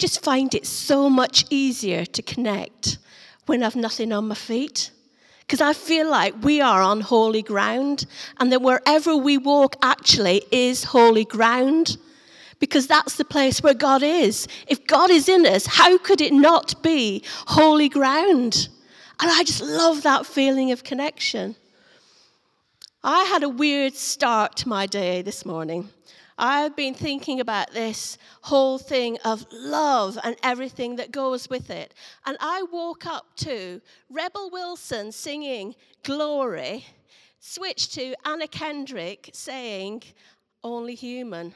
just find it so much easier to connect when I've nothing on my feet. Because I feel like we are on holy ground, and that wherever we walk actually is holy ground. Because that's the place where God is. If God is in us, how could it not be holy ground? And I just love that feeling of connection. I had a weird start to my day this morning. I've been thinking about this whole thing of love and everything that goes with it. And I woke up to Rebel Wilson singing Glory, switched to Anna Kendrick saying Only Human.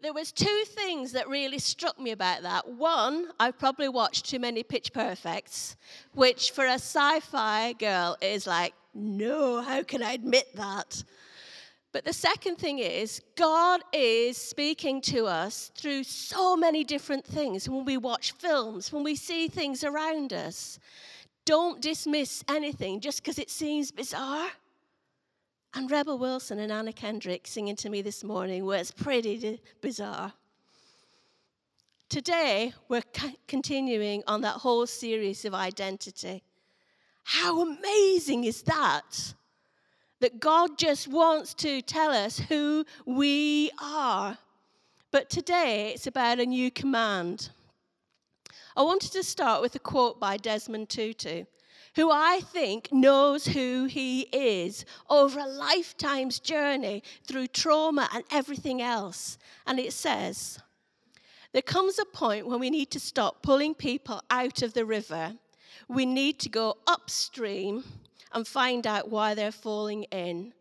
There was two things that really struck me about that. One, I've probably watched too many Pitch Perfects, which for a sci-fi girl is like, no, how can I admit that? But the second thing is, God is speaking to us through so many different things when we watch films, when we see things around us. Don't dismiss anything just because it seems bizarre. And Rebel Wilson and Anna Kendrick singing to me this morning was pretty bizarre. Today, we're continuing on that whole series of identity. How amazing is that? That God just wants to tell us who we are. But today it's about a new command. I wanted to start with a quote by Desmond Tutu, who I think knows who he is over a lifetime's journey through trauma and everything else. And it says, There comes a point when we need to stop pulling people out of the river. We need to go upstream and find out why they're falling in.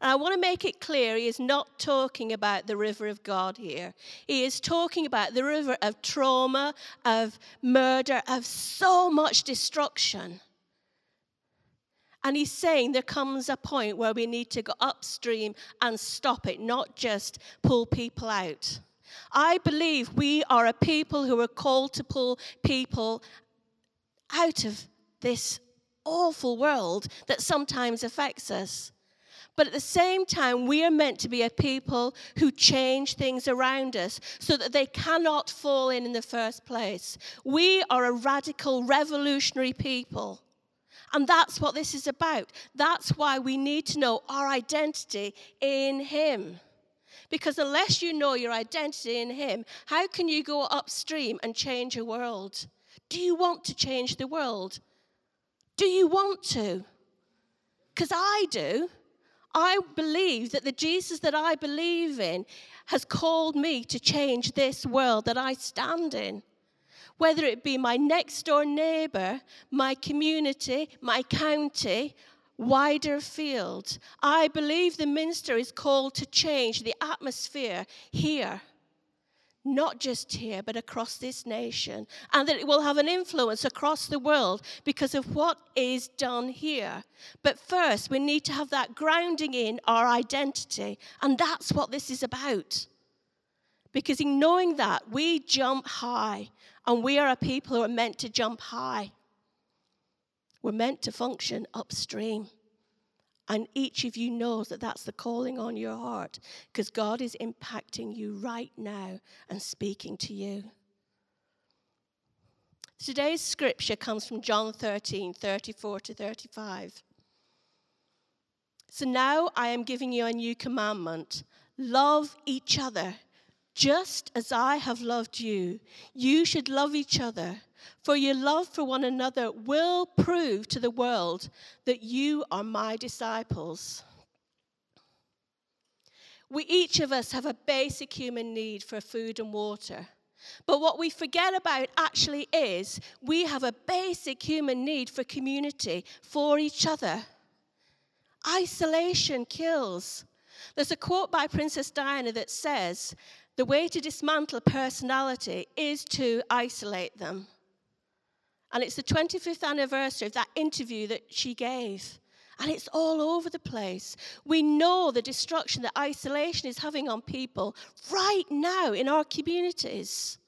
And I want to make it clear he is not talking about the river of God here. He is talking about the river of trauma, of murder, of so much destruction. And he's saying there comes a point where we need to go upstream and stop it, not just pull people out. I believe we are a people who are called to pull people out of this awful world that sometimes affects us. But at the same time, we are meant to be a people who change things around us so that they cannot fall in in the first place. We are a radical, revolutionary people. And that's what this is about. That's why we need to know our identity in Him. Because unless you know your identity in Him, how can you go upstream and change a world? Do you want to change the world? Do you want to? Because I do. I believe that the Jesus that I believe in has called me to change this world that I stand in. Whether it be my next door neighbor, my community, my county, wider field, I believe the Minster is called to change the atmosphere here not just here, but across this nation, and that it will have an influence across the world because of what is done here. But first, we need to have that grounding in our identity, and that's what this is about. Because in knowing that, we jump high, and we are a people who are meant to jump high. We're meant to function upstream. And each of you knows that that's the calling on your heart because God is impacting you right now and speaking to you. Today's scripture comes from John 13 34 to 35. So now I am giving you a new commandment love each other. Just as I have loved you, you should love each other. For your love for one another will prove to the world that you are my disciples. We each of us have a basic human need for food and water. But what we forget about actually is we have a basic human need for community, for each other. Isolation kills. There's a quote by Princess Diana that says, The way to dismantle personality is to isolate them. And it's the 25th anniversary of that interview that she gave. And it's all over the place. We know the destruction that isolation is having on people right now in our communities.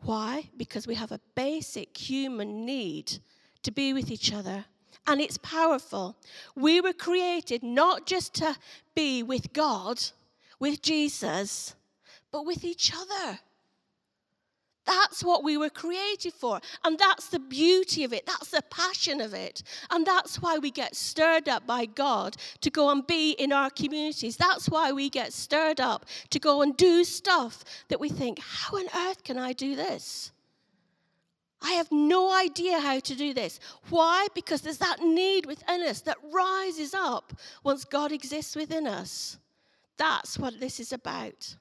Why? Because we have a basic human need to be with each other. And it's powerful. We were created not just to be with God, with Jesus, but with each other. That's what we were created for. And that's the beauty of it. That's the passion of it. And that's why we get stirred up by God to go and be in our communities. That's why we get stirred up to go and do stuff that we think, how on earth can I do this? I have no idea how to do this. Why? Because there's that need within us that rises up once God exists within us. That's what this is about.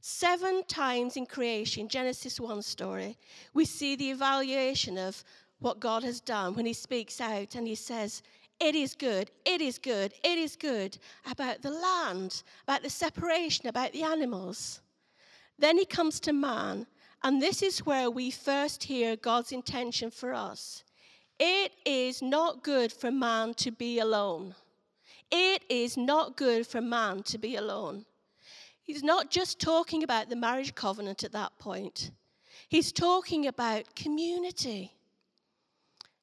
Seven times in creation, Genesis 1 story, we see the evaluation of what God has done when He speaks out and He says, It is good, it is good, it is good about the land, about the separation, about the animals. Then He comes to man and this is where we first hear God's intention for us. It is not good for man to be alone. It is not good for man to be alone. He's not just talking about the marriage covenant at that point, he's talking about community.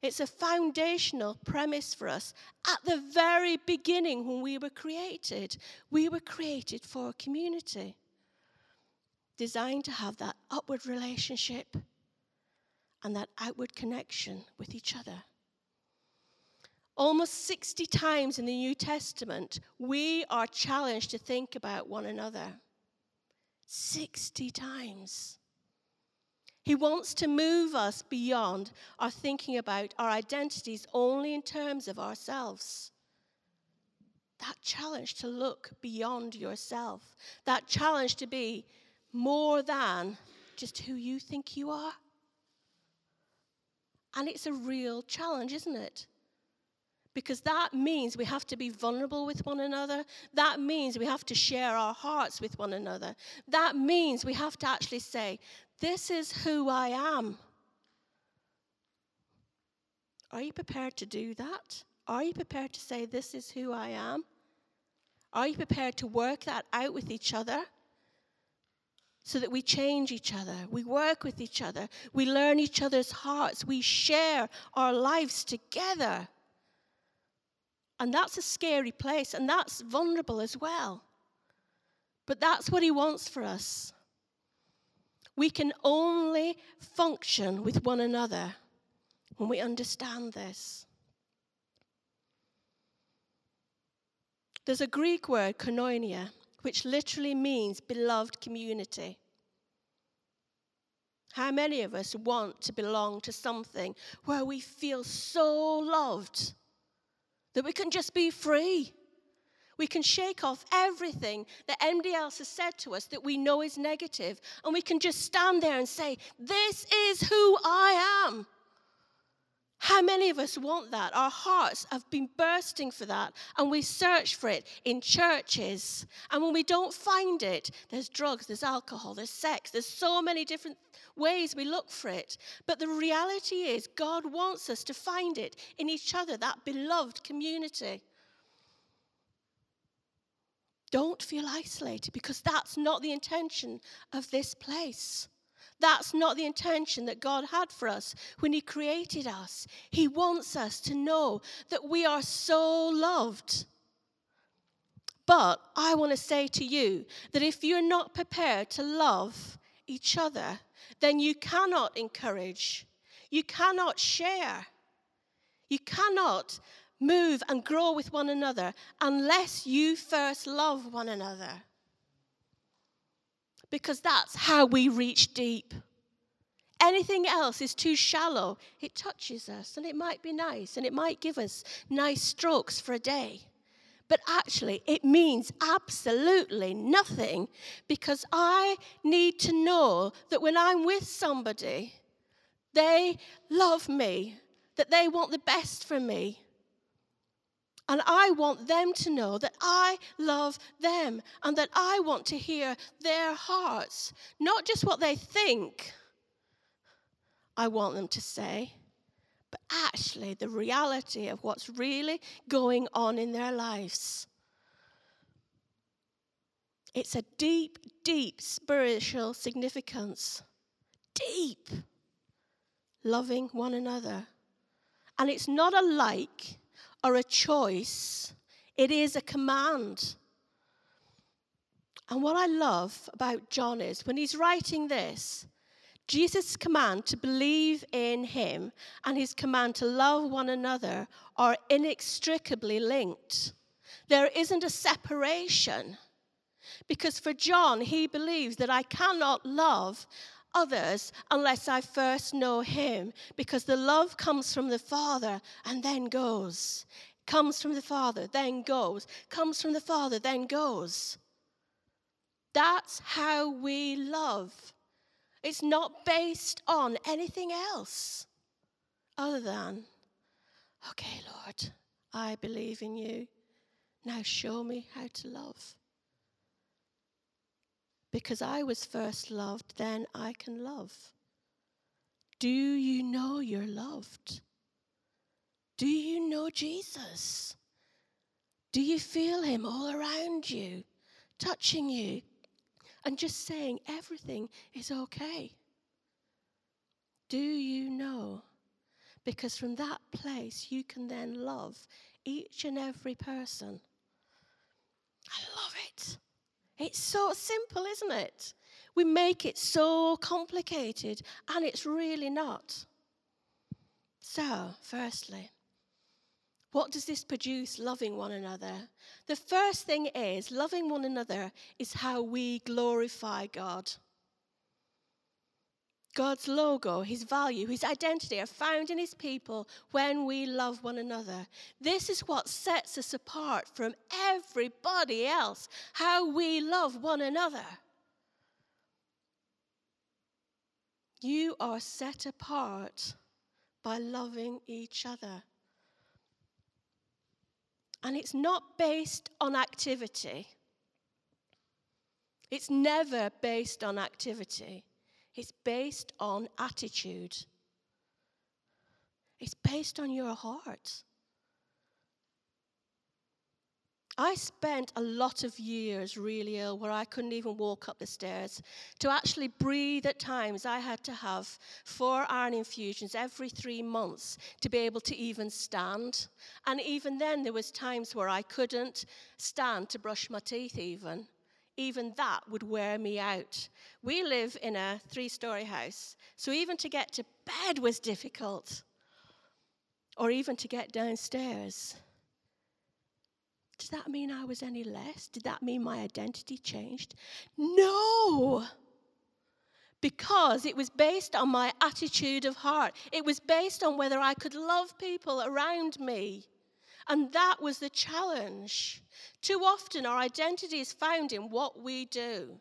It's a foundational premise for us. At the very beginning, when we were created, we were created for a community designed to have that upward relationship and that outward connection with each other. Almost 60 times in the New Testament, we are challenged to think about one another. 60 times. He wants to move us beyond our thinking about our identities only in terms of ourselves. That challenge to look beyond yourself, that challenge to be more than just who you think you are. And it's a real challenge, isn't it? Because that means we have to be vulnerable with one another. That means we have to share our hearts with one another. That means we have to actually say, This is who I am. Are you prepared to do that? Are you prepared to say, This is who I am? Are you prepared to work that out with each other? so that we change each other, we work with each other, we learn each other's hearts, we share our lives together. And that's a scary place, and that's vulnerable as well. But that's what He wants for us. We can only function with one another when we understand this. There's a Greek word, koinonia, which literally means beloved community. How many of us want to belong to something where we feel so loved that we can just be free? We can shake off everything that anybody else has said to us that we know is negative, and we can just stand there and say, This is who I am. How many of us want that? Our hearts have been bursting for that, and we search for it in churches. And when we don't find it, there's drugs, there's alcohol, there's sex, there's so many different ways we look for it. But the reality is, God wants us to find it in each other, that beloved community. Don't feel isolated because that's not the intention of this place. That's not the intention that God had for us when He created us. He wants us to know that we are so loved. But I want to say to you that if you're not prepared to love each other, then you cannot encourage, you cannot share, you cannot move and grow with one another unless you first love one another because that's how we reach deep. Anything else is too shallow. It touches us and it might be nice and it might give us nice strokes for a day. But actually, it means absolutely nothing because I need to know that when I'm with somebody, they love me, that they want the best for me, and I want them to know that I love them and that I want to hear their hearts, not just what they think I want them to say, but actually the reality of what's really going on in their lives. It's a deep, deep spiritual significance. Deep. Loving one another. And it's not a like or a choice, it is a command. And what I love about John is when he's writing this, Jesus' command to believe in him and his command to love one another are inextricably linked. There isn't a separation. Because for John, he believes that I cannot love others unless I first know him, because the love comes from the Father and then goes. Comes from the Father, then goes. Comes from the Father, then goes. That's how we love. It's not based on anything else other than, okay, Lord, I believe in you. Now show me how to love. Because I was first loved, then I can love. Do you know you're loved? Do you know Jesus? Do you feel him all around you, touching you, and just saying everything is okay? Do you know? Because from that place, you can then love each and every person. I love it. It's so simple, isn't it? We make it so complicated, and it's really not. So, firstly, what does this produce, loving one another? The first thing is, loving one another is how we glorify God. God's logo, his value, his identity are found in his people when we love one another. This is what sets us apart from everybody else, how we love one another. You are set apart by loving each other. And it's not based on activity. It's never based on activity. It's based on attitude. It's based on your heart. I spent a lot of years really ill where I couldn't even walk up the stairs. To actually breathe at times, I had to have four iron infusions every three months to be able to even stand. And even then, there was times where I couldn't stand to brush my teeth even even that would wear me out. We live in a three story house, so even to get to bed was difficult, or even to get downstairs. Does that mean I was any less? Did that mean my identity changed? No! Because it was based on my attitude of heart. It was based on whether I could love people around me. And that was the challenge. Too often, our identity is found in what we do.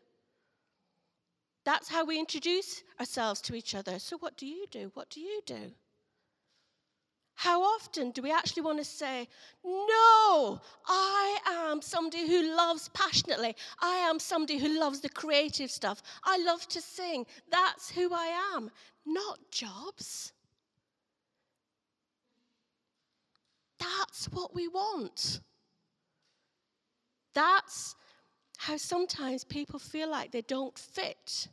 That's how we introduce ourselves to each other. So, what do you do? What do you do? How often do we actually want to say, No, I am somebody who loves passionately. I am somebody who loves the creative stuff. I love to sing. That's who I am, not jobs. That's what we want. That's how sometimes people feel like they don't fit.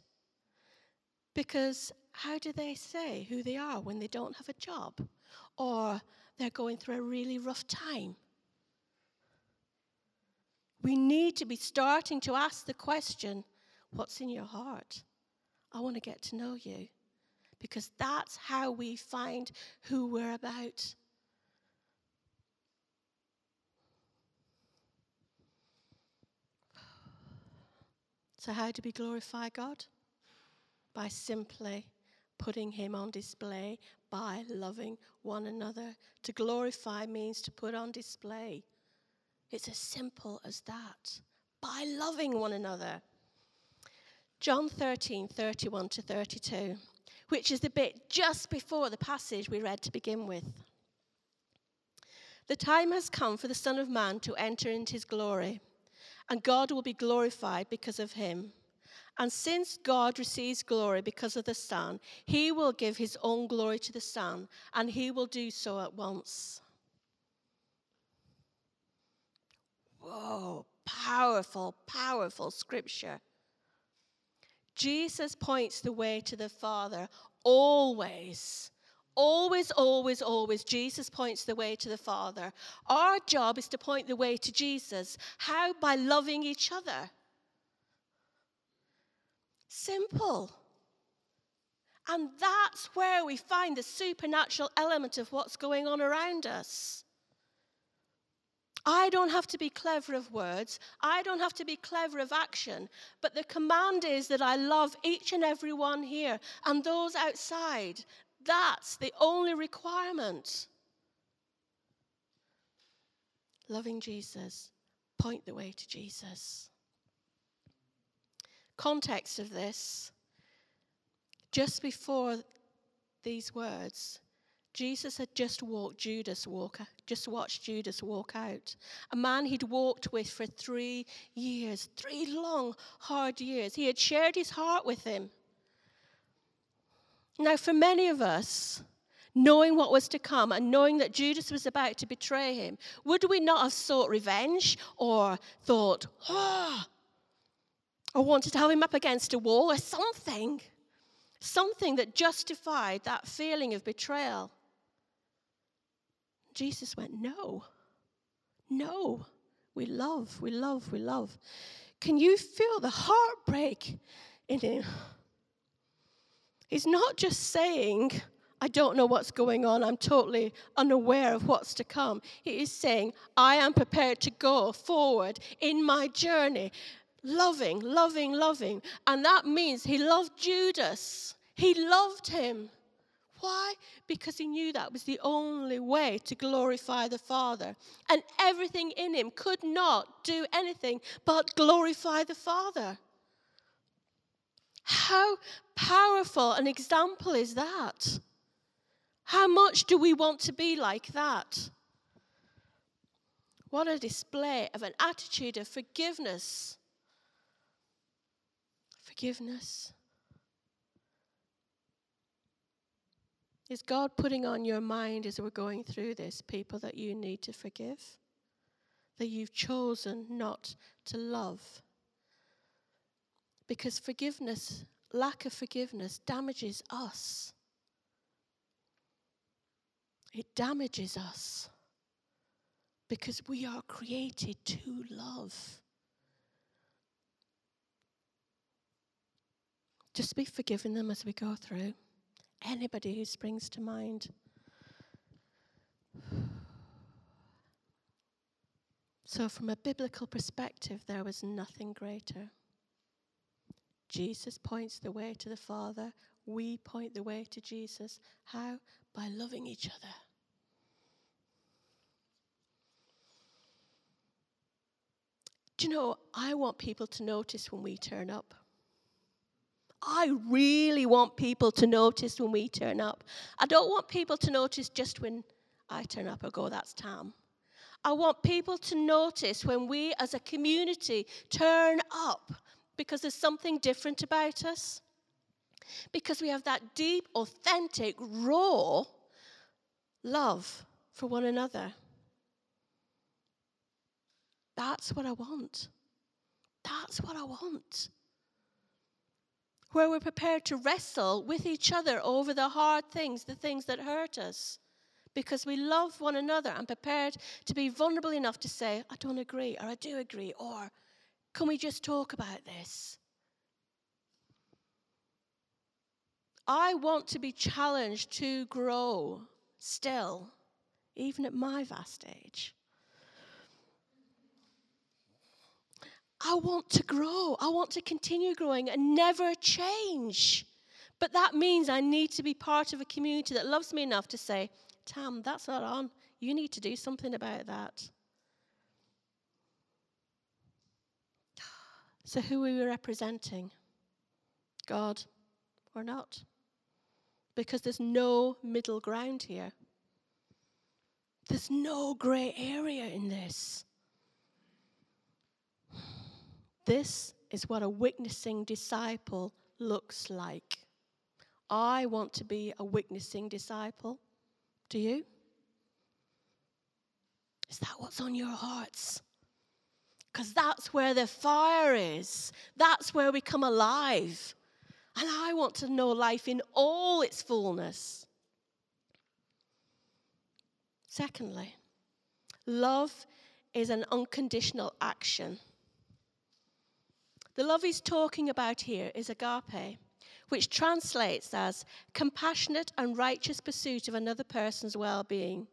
Because how do they say who they are when they don't have a job or they're going through a really rough time? We need to be starting to ask the question what's in your heart? I want to get to know you. Because that's how we find who we're about. So, how do we glorify God? By simply putting Him on display by loving one another. To glorify means to put on display. It's as simple as that. By loving one another. John 13, 31 to 32, which is the bit just before the passage we read to begin with. The time has come for the Son of Man to enter into his glory and God will be glorified because of him. And since God receives glory because of the Son, he will give his own glory to the Son, and he will do so at once. Whoa, powerful, powerful scripture. Jesus points the way to the Father always Always, always, always, Jesus points the way to the Father. Our job is to point the way to Jesus. How? By loving each other. Simple. And that's where we find the supernatural element of what's going on around us. I don't have to be clever of words. I don't have to be clever of action. But the command is that I love each and every one here and those outside. That's the only requirement. Loving Jesus, point the way to Jesus. Context of this just before these words, Jesus had just walked Judas walk, just watched Judas walk out. A man he'd walked with for three years, three long, hard years. He had shared his heart with him. Now, for many of us, knowing what was to come and knowing that Judas was about to betray him, would we not have sought revenge or thought, ah, oh, or wanted to have him up against a wall or something? Something that justified that feeling of betrayal. Jesus went, No, no. We love, we love, we love. Can you feel the heartbreak in him? He's not just saying, I don't know what's going on. I'm totally unaware of what's to come. He is saying, I am prepared to go forward in my journey, loving, loving, loving. And that means he loved Judas. He loved him. Why? Because he knew that was the only way to glorify the Father. And everything in him could not do anything but glorify the Father. How powerful an example is that? How much do we want to be like that? What a display of an attitude of forgiveness. Forgiveness. Is God putting on your mind as we're going through this people that you need to forgive? That you've chosen not to love? Because forgiveness, lack of forgiveness, damages us. It damages us because we are created to love. Just be forgiving them as we go through. Anybody who springs to mind. So, from a biblical perspective, there was nothing greater. Jesus points the way to the Father. We point the way to Jesus. How? By loving each other. Do you know, I want people to notice when we turn up. I really want people to notice when we turn up. I don't want people to notice just when I turn up or go, that's Tam. I want people to notice when we as a community turn up because there's something different about us. Because we have that deep, authentic, raw love for one another. That's what I want. That's what I want where we're prepared to wrestle with each other over the hard things, the things that hurt us, because we love one another and prepared to be vulnerable enough to say, I don't agree, or I do agree, or can we just talk about this? I want to be challenged to grow still, even at my vast age. I want to grow. I want to continue growing and never change. But that means I need to be part of a community that loves me enough to say, Tam, that's not on. You need to do something about that. So, who are we representing? God or not? Because there's no middle ground here. There's no grey area in this. This is what a witnessing disciple looks like. I want to be a witnessing disciple. Do you? Is that what's on your hearts? Because that's where the fire is. That's where we come alive. And I want to know life in all its fullness. Secondly, love is an unconditional action. The love he's talking about here is agape, which translates as compassionate and righteous pursuit of another person's well being.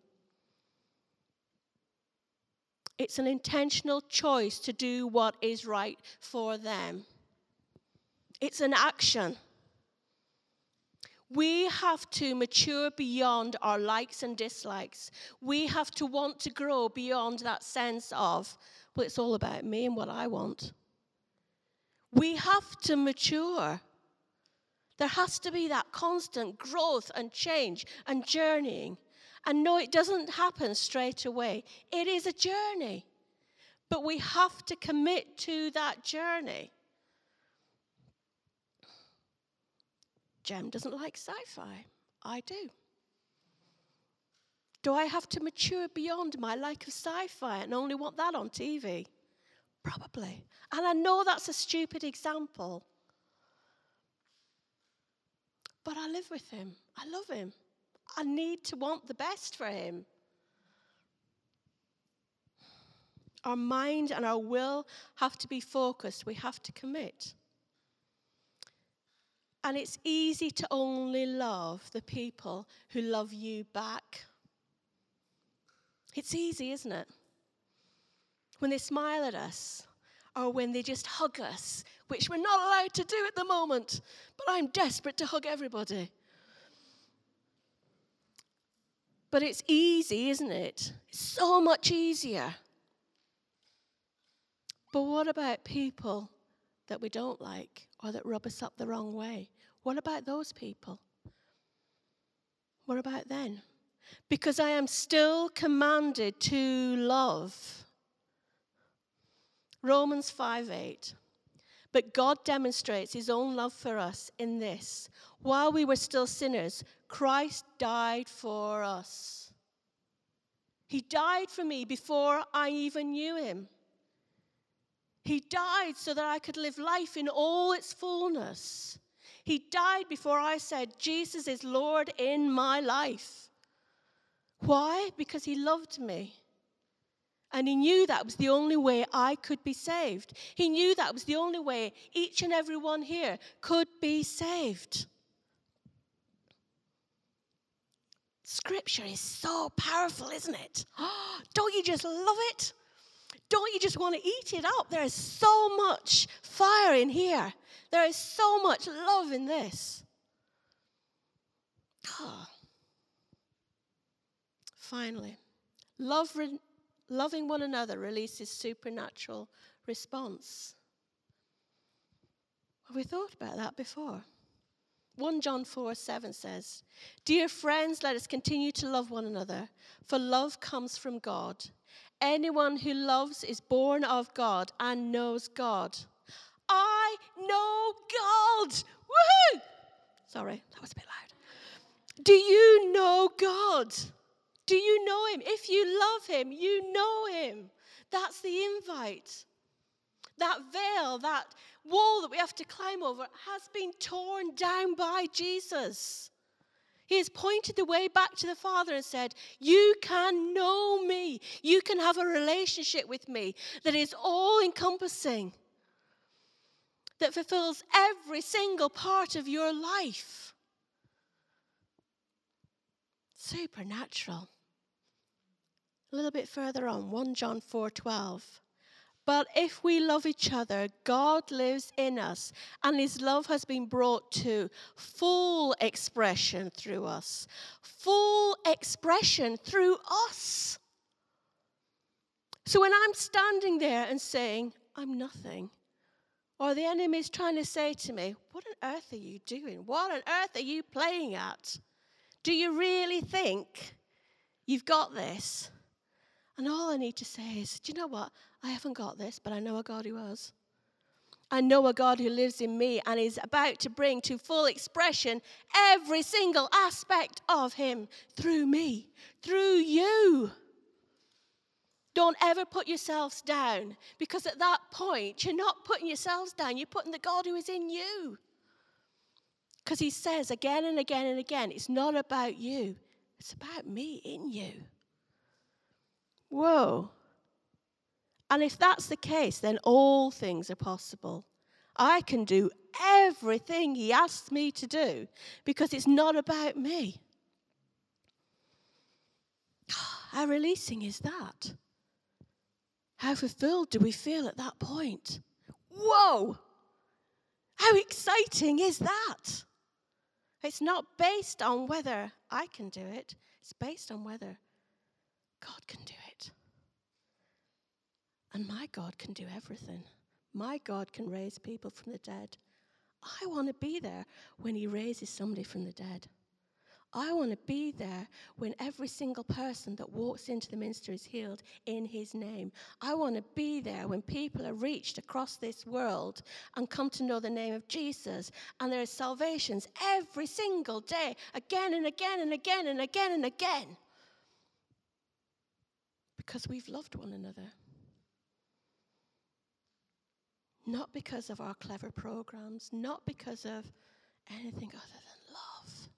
It's an intentional choice to do what is right for them. It's an action. We have to mature beyond our likes and dislikes. We have to want to grow beyond that sense of, well, it's all about me and what I want. We have to mature. There has to be that constant growth and change and journeying. And no, it doesn't happen straight away. It is a journey. But we have to commit to that journey. Jem doesn't like sci fi. I do. Do I have to mature beyond my like of sci fi and only want that on TV? Probably. And I know that's a stupid example. But I live with him. I love him. I need to want the best for him. Our mind and our will have to be focused. We have to commit. And it's easy to only love the people who love you back. It's easy, isn't it? When they smile at us, or when they just hug us, which we're not allowed to do at the moment, but I'm desperate to hug everybody. But it's easy, isn't it? It's so much easier. But what about people that we don't like or that rub us up the wrong way? What about those people? What about then? Because I am still commanded to love. Romans 5 8. But God demonstrates his own love for us in this while we were still sinners, Christ died for us. He died for me before I even knew him. He died so that I could live life in all its fullness. He died before I said, Jesus is Lord in my life. Why? Because he loved me. And he knew that was the only way I could be saved. He knew that was the only way each and every one here could be saved. Scripture is so powerful, isn't it? Don't you just love it? Don't you just want to eat it up? There is so much fire in here. There is so much love in this. Finally, love re- loving one another releases supernatural response. Have we thought about that before? 1 John 4 7 says, Dear friends, let us continue to love one another, for love comes from God. Anyone who loves is born of God and knows God. I know God. Woohoo! Sorry, that was a bit loud. Do you know God? Do you know Him? If you love Him, you know Him. That's the invite. That veil, that wall that we have to climb over has been torn down by Jesus. He has pointed the way back to the Father and said, You can know me. You can have a relationship with me that is all encompassing, that fulfills every single part of your life. Supernatural. A little bit further on, 1 John 4:12. But if we love each other, God lives in us, and his love has been brought to full expression through us. Full expression through us. So when I'm standing there and saying, I'm nothing, or the enemy is trying to say to me, What on earth are you doing? What on earth are you playing at? Do you really think you've got this? And all I need to say is, Do you know what? I haven't got this, but I know a God who has. I know a God who lives in me and is about to bring to full expression every single aspect of Him through me, through you. Don't ever put yourselves down because at that point, you're not putting yourselves down, you're putting the God who is in you. Because He says again and again and again, it's not about you, it's about me in you. Whoa. And if that's the case, then all things are possible. I can do everything He asks me to do because it's not about me. How releasing is that? How fulfilled do we feel at that point? Whoa! How exciting is that? It's not based on whether I can do it, it's based on whether God can do it. And my God can do everything. My God can raise people from the dead. I want to be there when He raises somebody from the dead. I want to be there when every single person that walks into the Minster is healed in his name. I want to be there when people are reached across this world and come to know the name of Jesus. And there are salvations every single day, again and again and again and again and again. Because we've loved one another. Not because of our clever programs, not because of anything other than love.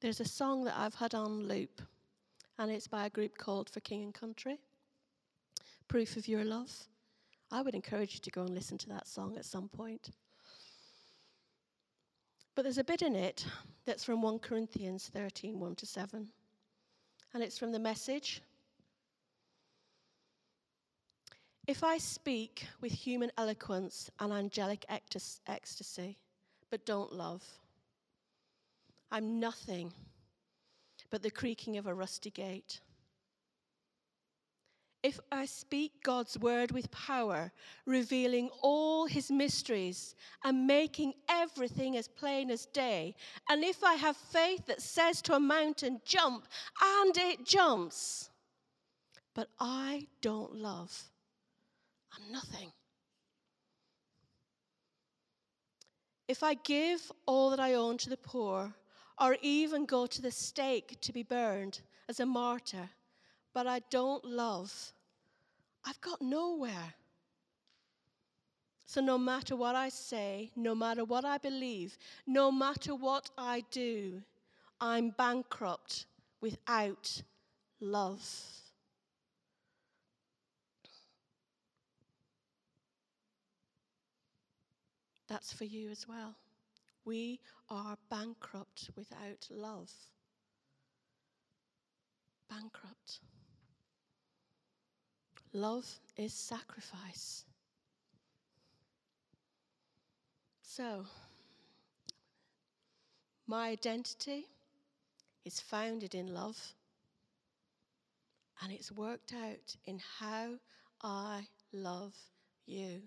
There's a song that I've had on loop, and it's by a group called For King and Country Proof of Your Love. I would encourage you to go and listen to that song at some point. But there's a bit in it that's from 1 Corinthians 13 1 to 7. And it's from the message. If I speak with human eloquence and angelic ecstasy, but don't love, I'm nothing but the creaking of a rusty gate. If I speak God's word with power, revealing all his mysteries and making everything as plain as day, and if I have faith that says to a mountain, jump, and it jumps, but I don't love, I'm nothing. If I give all that I own to the poor, or even go to the stake to be burned as a martyr, but I don't love, I've got nowhere. So, no matter what I say, no matter what I believe, no matter what I do, I'm bankrupt without love. That's for you as well. We are bankrupt without love. Bankrupt. Love is sacrifice. So, my identity is founded in love, and it's worked out in how I love you.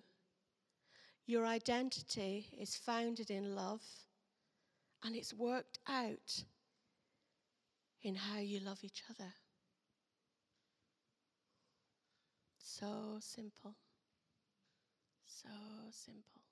Your identity is founded in love and it's worked out in how you love each other. So simple. So simple.